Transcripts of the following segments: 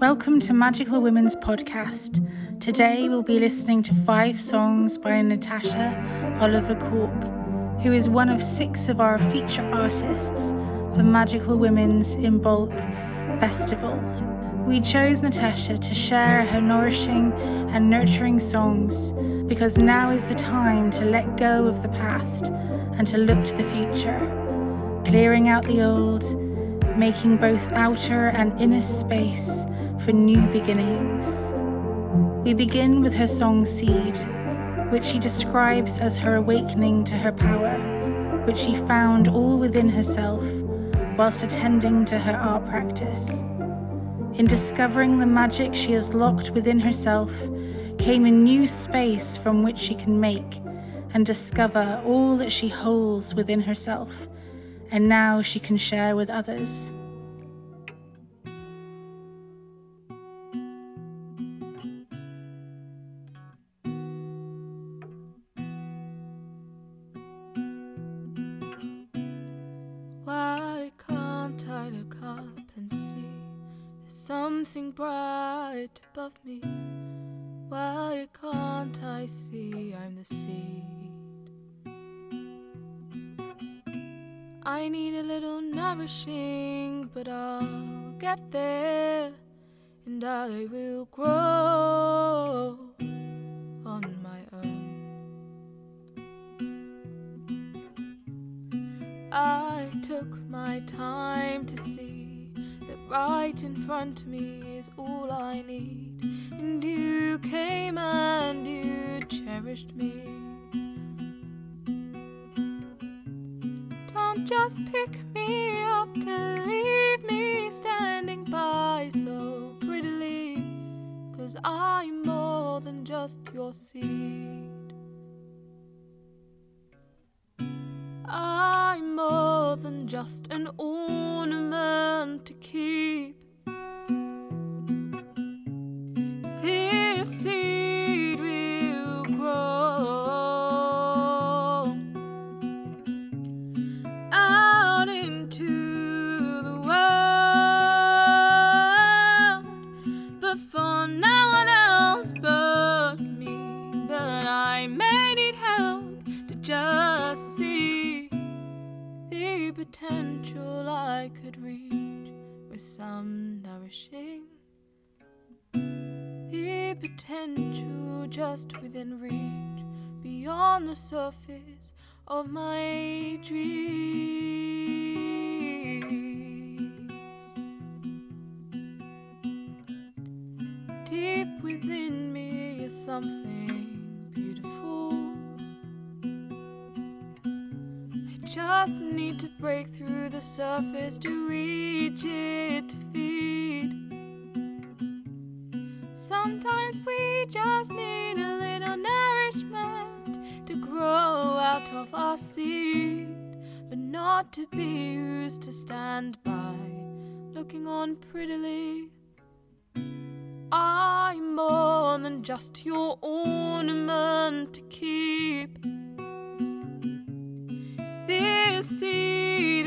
Welcome to Magical Women's Podcast. Today we'll be listening to five songs by Natasha Oliver Cork, who is one of six of our feature artists for Magical Women's Imbolc Festival. We chose Natasha to share her nourishing and nurturing songs because now is the time to let go of the past and to look to the future, clearing out the old, making both outer and inner space for new beginnings. We begin with her song Seed, which she describes as her awakening to her power, which she found all within herself whilst attending to her art practice. In discovering the magic she has locked within herself came a new space from which she can make and discover all that she holds within herself, and now she can share with others. Why can't I look up and see there's something bright above me. Why can't I see I'm the seed? I need a little nourishing, but I'll get there and I will grow on my own. I took my time to see that right in front of me is all I need. And you came and you cherished me. Don't just pick me up to leave me standing by so prettily. Cause I'm more than just your seed. I'm more than just an ornament just within reach, beyond the surface of my dreams. Deep within me is something beautiful. I just need to break through the surface to reach it to feed. Sometimes we just need a little nourishment to grow out of our seed, but not to be used to stand by, looking on prettily. I'm more than just your ornament to keep. This seed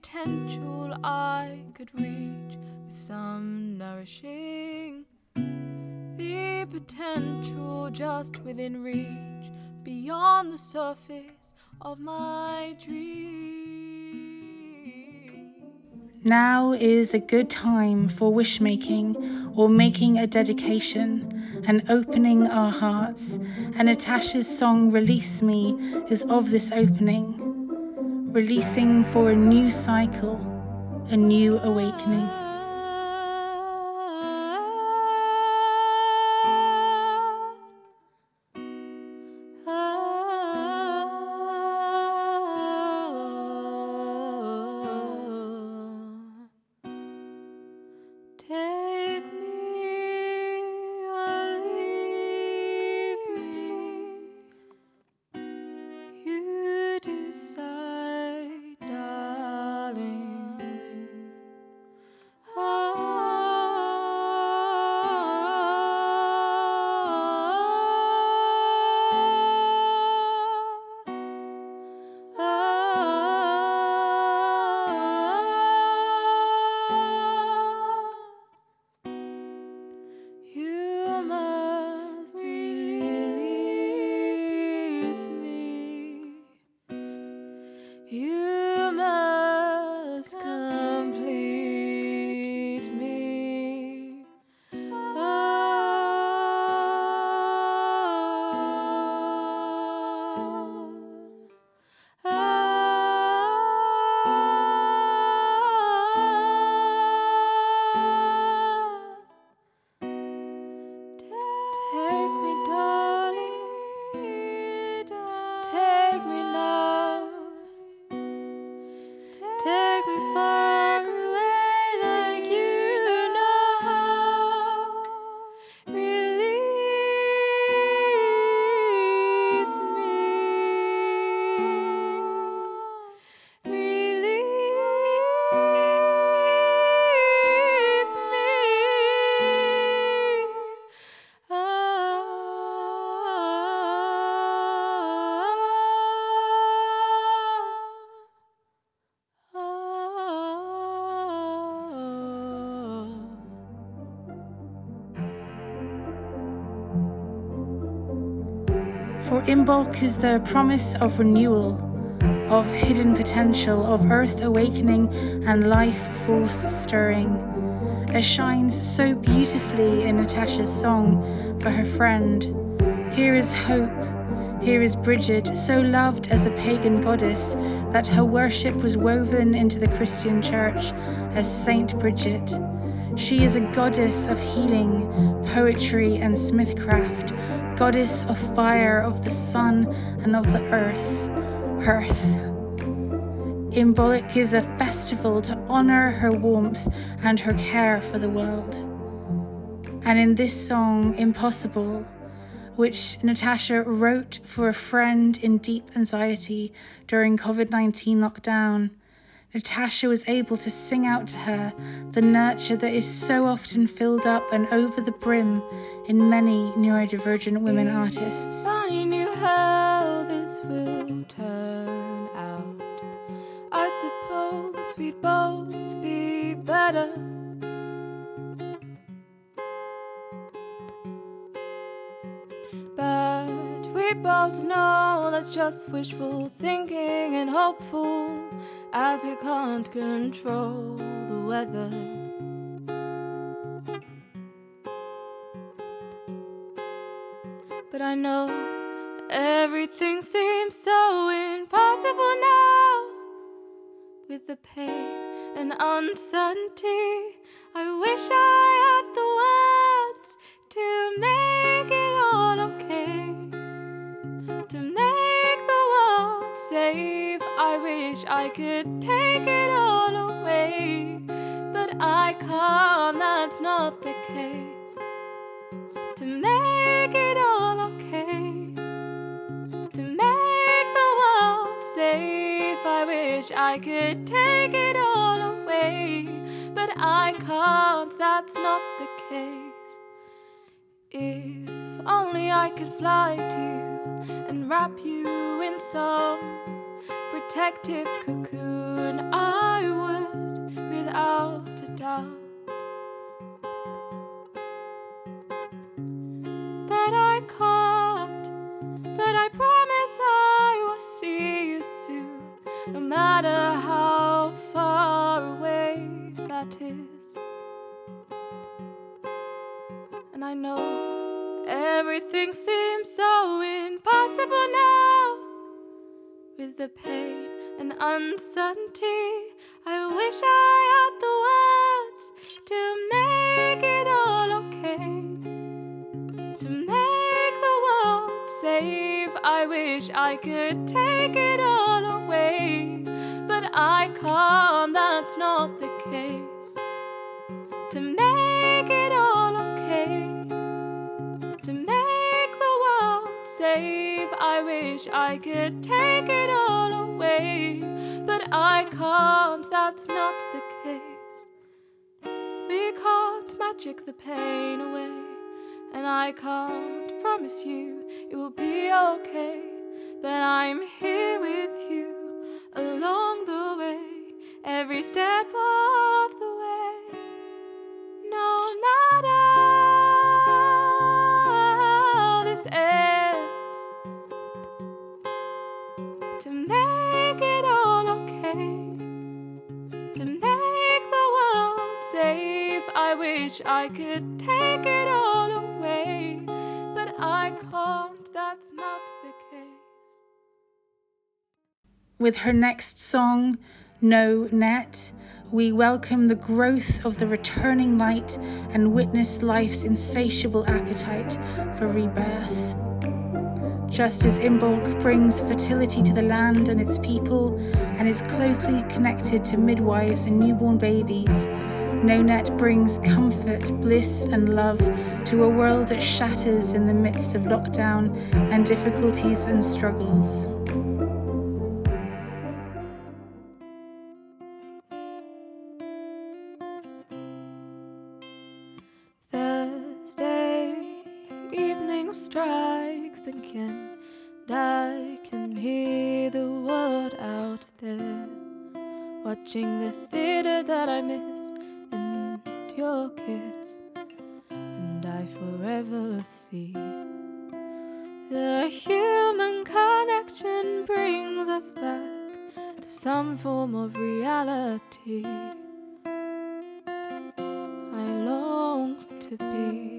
potential I could reach with some nourishing. The potential just within reach, beyond the surface of my dream. Now is a good time for wish making or making a dedication and opening our hearts. And Natasha's song Release Me is of this opening, releasing for a new cycle, a new awakening. For Imbolc is the promise of renewal, of hidden potential, of earth awakening and life force stirring, as shines so beautifully in Natasha's song for her friend. Here is hope, here is Bridget, so loved as a pagan goddess that her worship was woven into the Christian church as Saint Bridget. She is a goddess of healing, poetry, and smithcraft goddess of fire, of the sun, and of the earth, Earth. Imbolc is a festival to honour her warmth and her care for the world. And in this song, Impossible, which Natasha wrote for a friend in deep anxiety during COVID 19 lockdown, Natasha was able to sing out to her the nurture that is so often filled up and over the brim in many neurodivergent women artists. I knew how this will turn out, I suppose we'd both be better. But we both know that's just wishful thinking and hopeful as we can't control the weather. But I know everything seems so impossible now. With the pain and uncertainty, I wish I had the words to make it all okay. To make the world safe, wish I could take it all away. But I can't, that's not the case. To make it all okay. To make the world safe, I wish I could take it all away. But I can't, that's not the case. If only I could fly to you and wrap you in some protective cocoon, I would without a doubt. But I can't, but I promise I will see you soon, no matter how far away that is. And I know everything seems so now. With the pain and uncertainty, I wish I had the words to make it all okay. To make the world safe, I wish I could take it all away. But I can't, that's not the case. I wish I could take it all away. But I can't, that's not the case. We can't magic the pain away. And I can't promise you it will be okay. But I'm here with you along the way, every step of the way. Wish I could take it all away, but I can't, that's not the case. With her next song, No Net, we welcome the growth of the returning light and witness life's insatiable appetite for rebirth. Just as Imbolc brings fertility to the land and its people, and is closely connected to midwives and newborn babies. NoNet brings comfort, bliss, and love to a world that shatters in the midst of lockdown and difficulties and struggles. Thursday evening strikes again, and I can hear the world out there, watching the theater that I miss your kiss, and I forever see the human connection brings us back to some form of reality. I long to be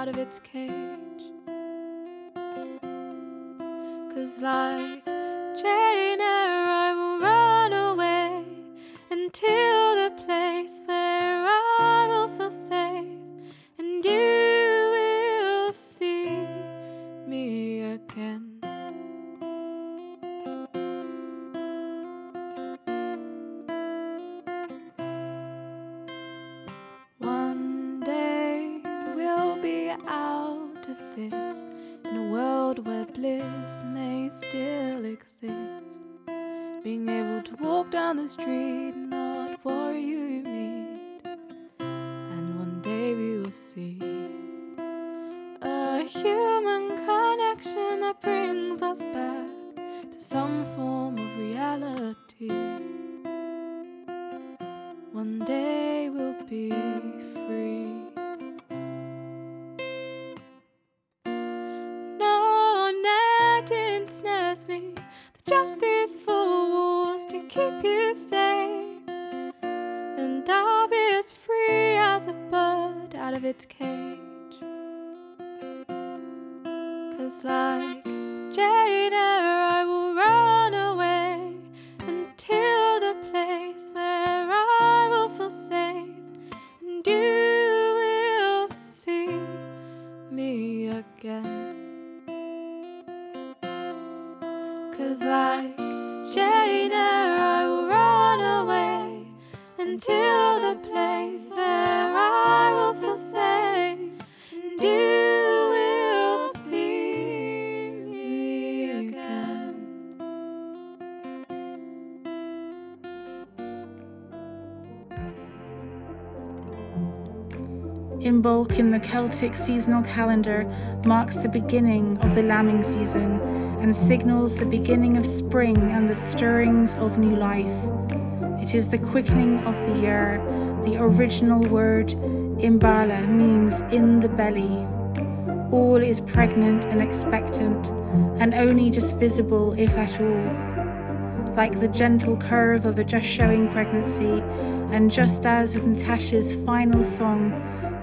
out of its cage. Cause like the street not worry you meet. And one day we will see a human connection that brings us back to some form of reality. One day we'll be cage. Cause like Jane Eyre, I will run away until the place where I will feel safe. And you will see me again. Cause like Jane Eyre, until the place where I will feel safe. And you will see me again. Imbolc in the Celtic seasonal calendar marks the beginning of the lambing season and signals the beginning of spring and the stirrings of new life. It is the quickening of the year. The original word imbala means in the belly. All is pregnant and expectant, and only just visible if at all. Like the gentle curve of a just showing pregnancy, and just as with Natasha's final song,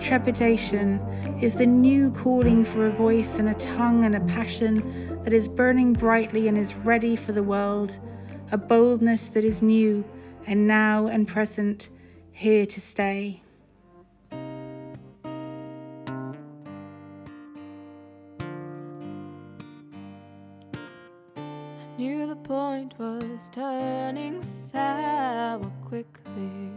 Trepidation is the new calling for a voice and a tongue and a passion that is burning brightly and is ready for the world, a boldness that is new and now and present, here to stay. I knew the point was turning sour quickly.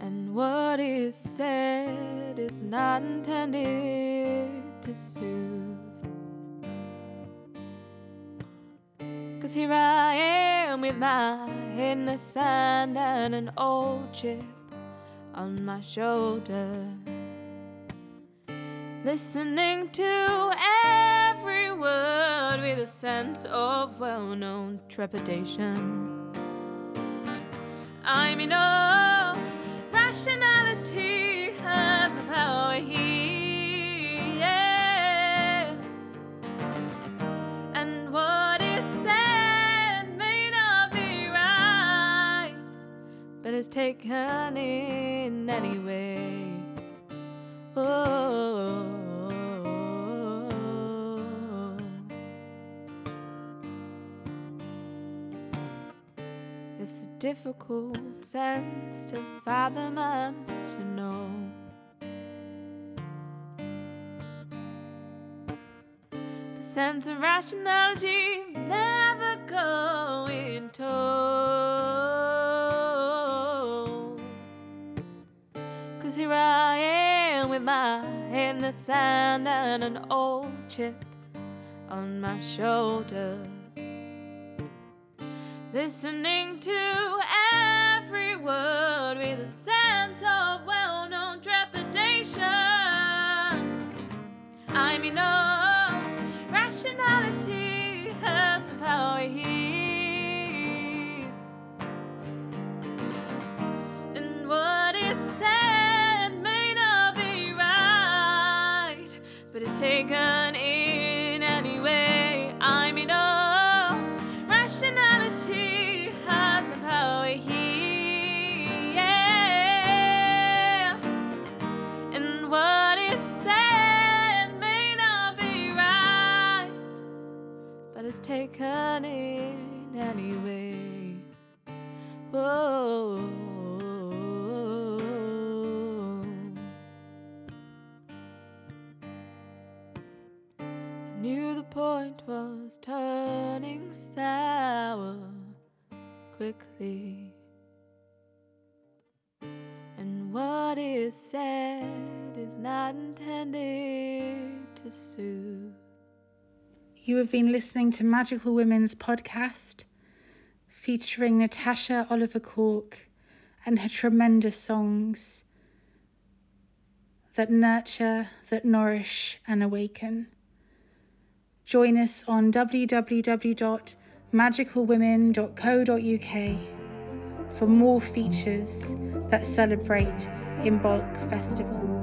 And what is said is not intended to soothe. Cause here I am with my head in the sand and an old chip on my shoulder listening to every word with a sense of well known trepidation. I'm in no oh, rationality is taken in anyway. Oh. It's a difficult sense to fathom and to know. The sense of rationality never going told. Cause here I am with my head in the sand and an old chip on my shoulder listening to every word with a sense of well known trepidation. I mean, no but it's taken in anyway. Whoa. I knew the point was turning sour quickly. And what is said is not intended to soothe. You have been listening to Magical Women's podcast featuring Natasha Oliver Cork and her tremendous songs that nurture, that nourish, and awaken. Join us on www.magicalwomen.co.uk for more features that celebrate Imbolc Festival.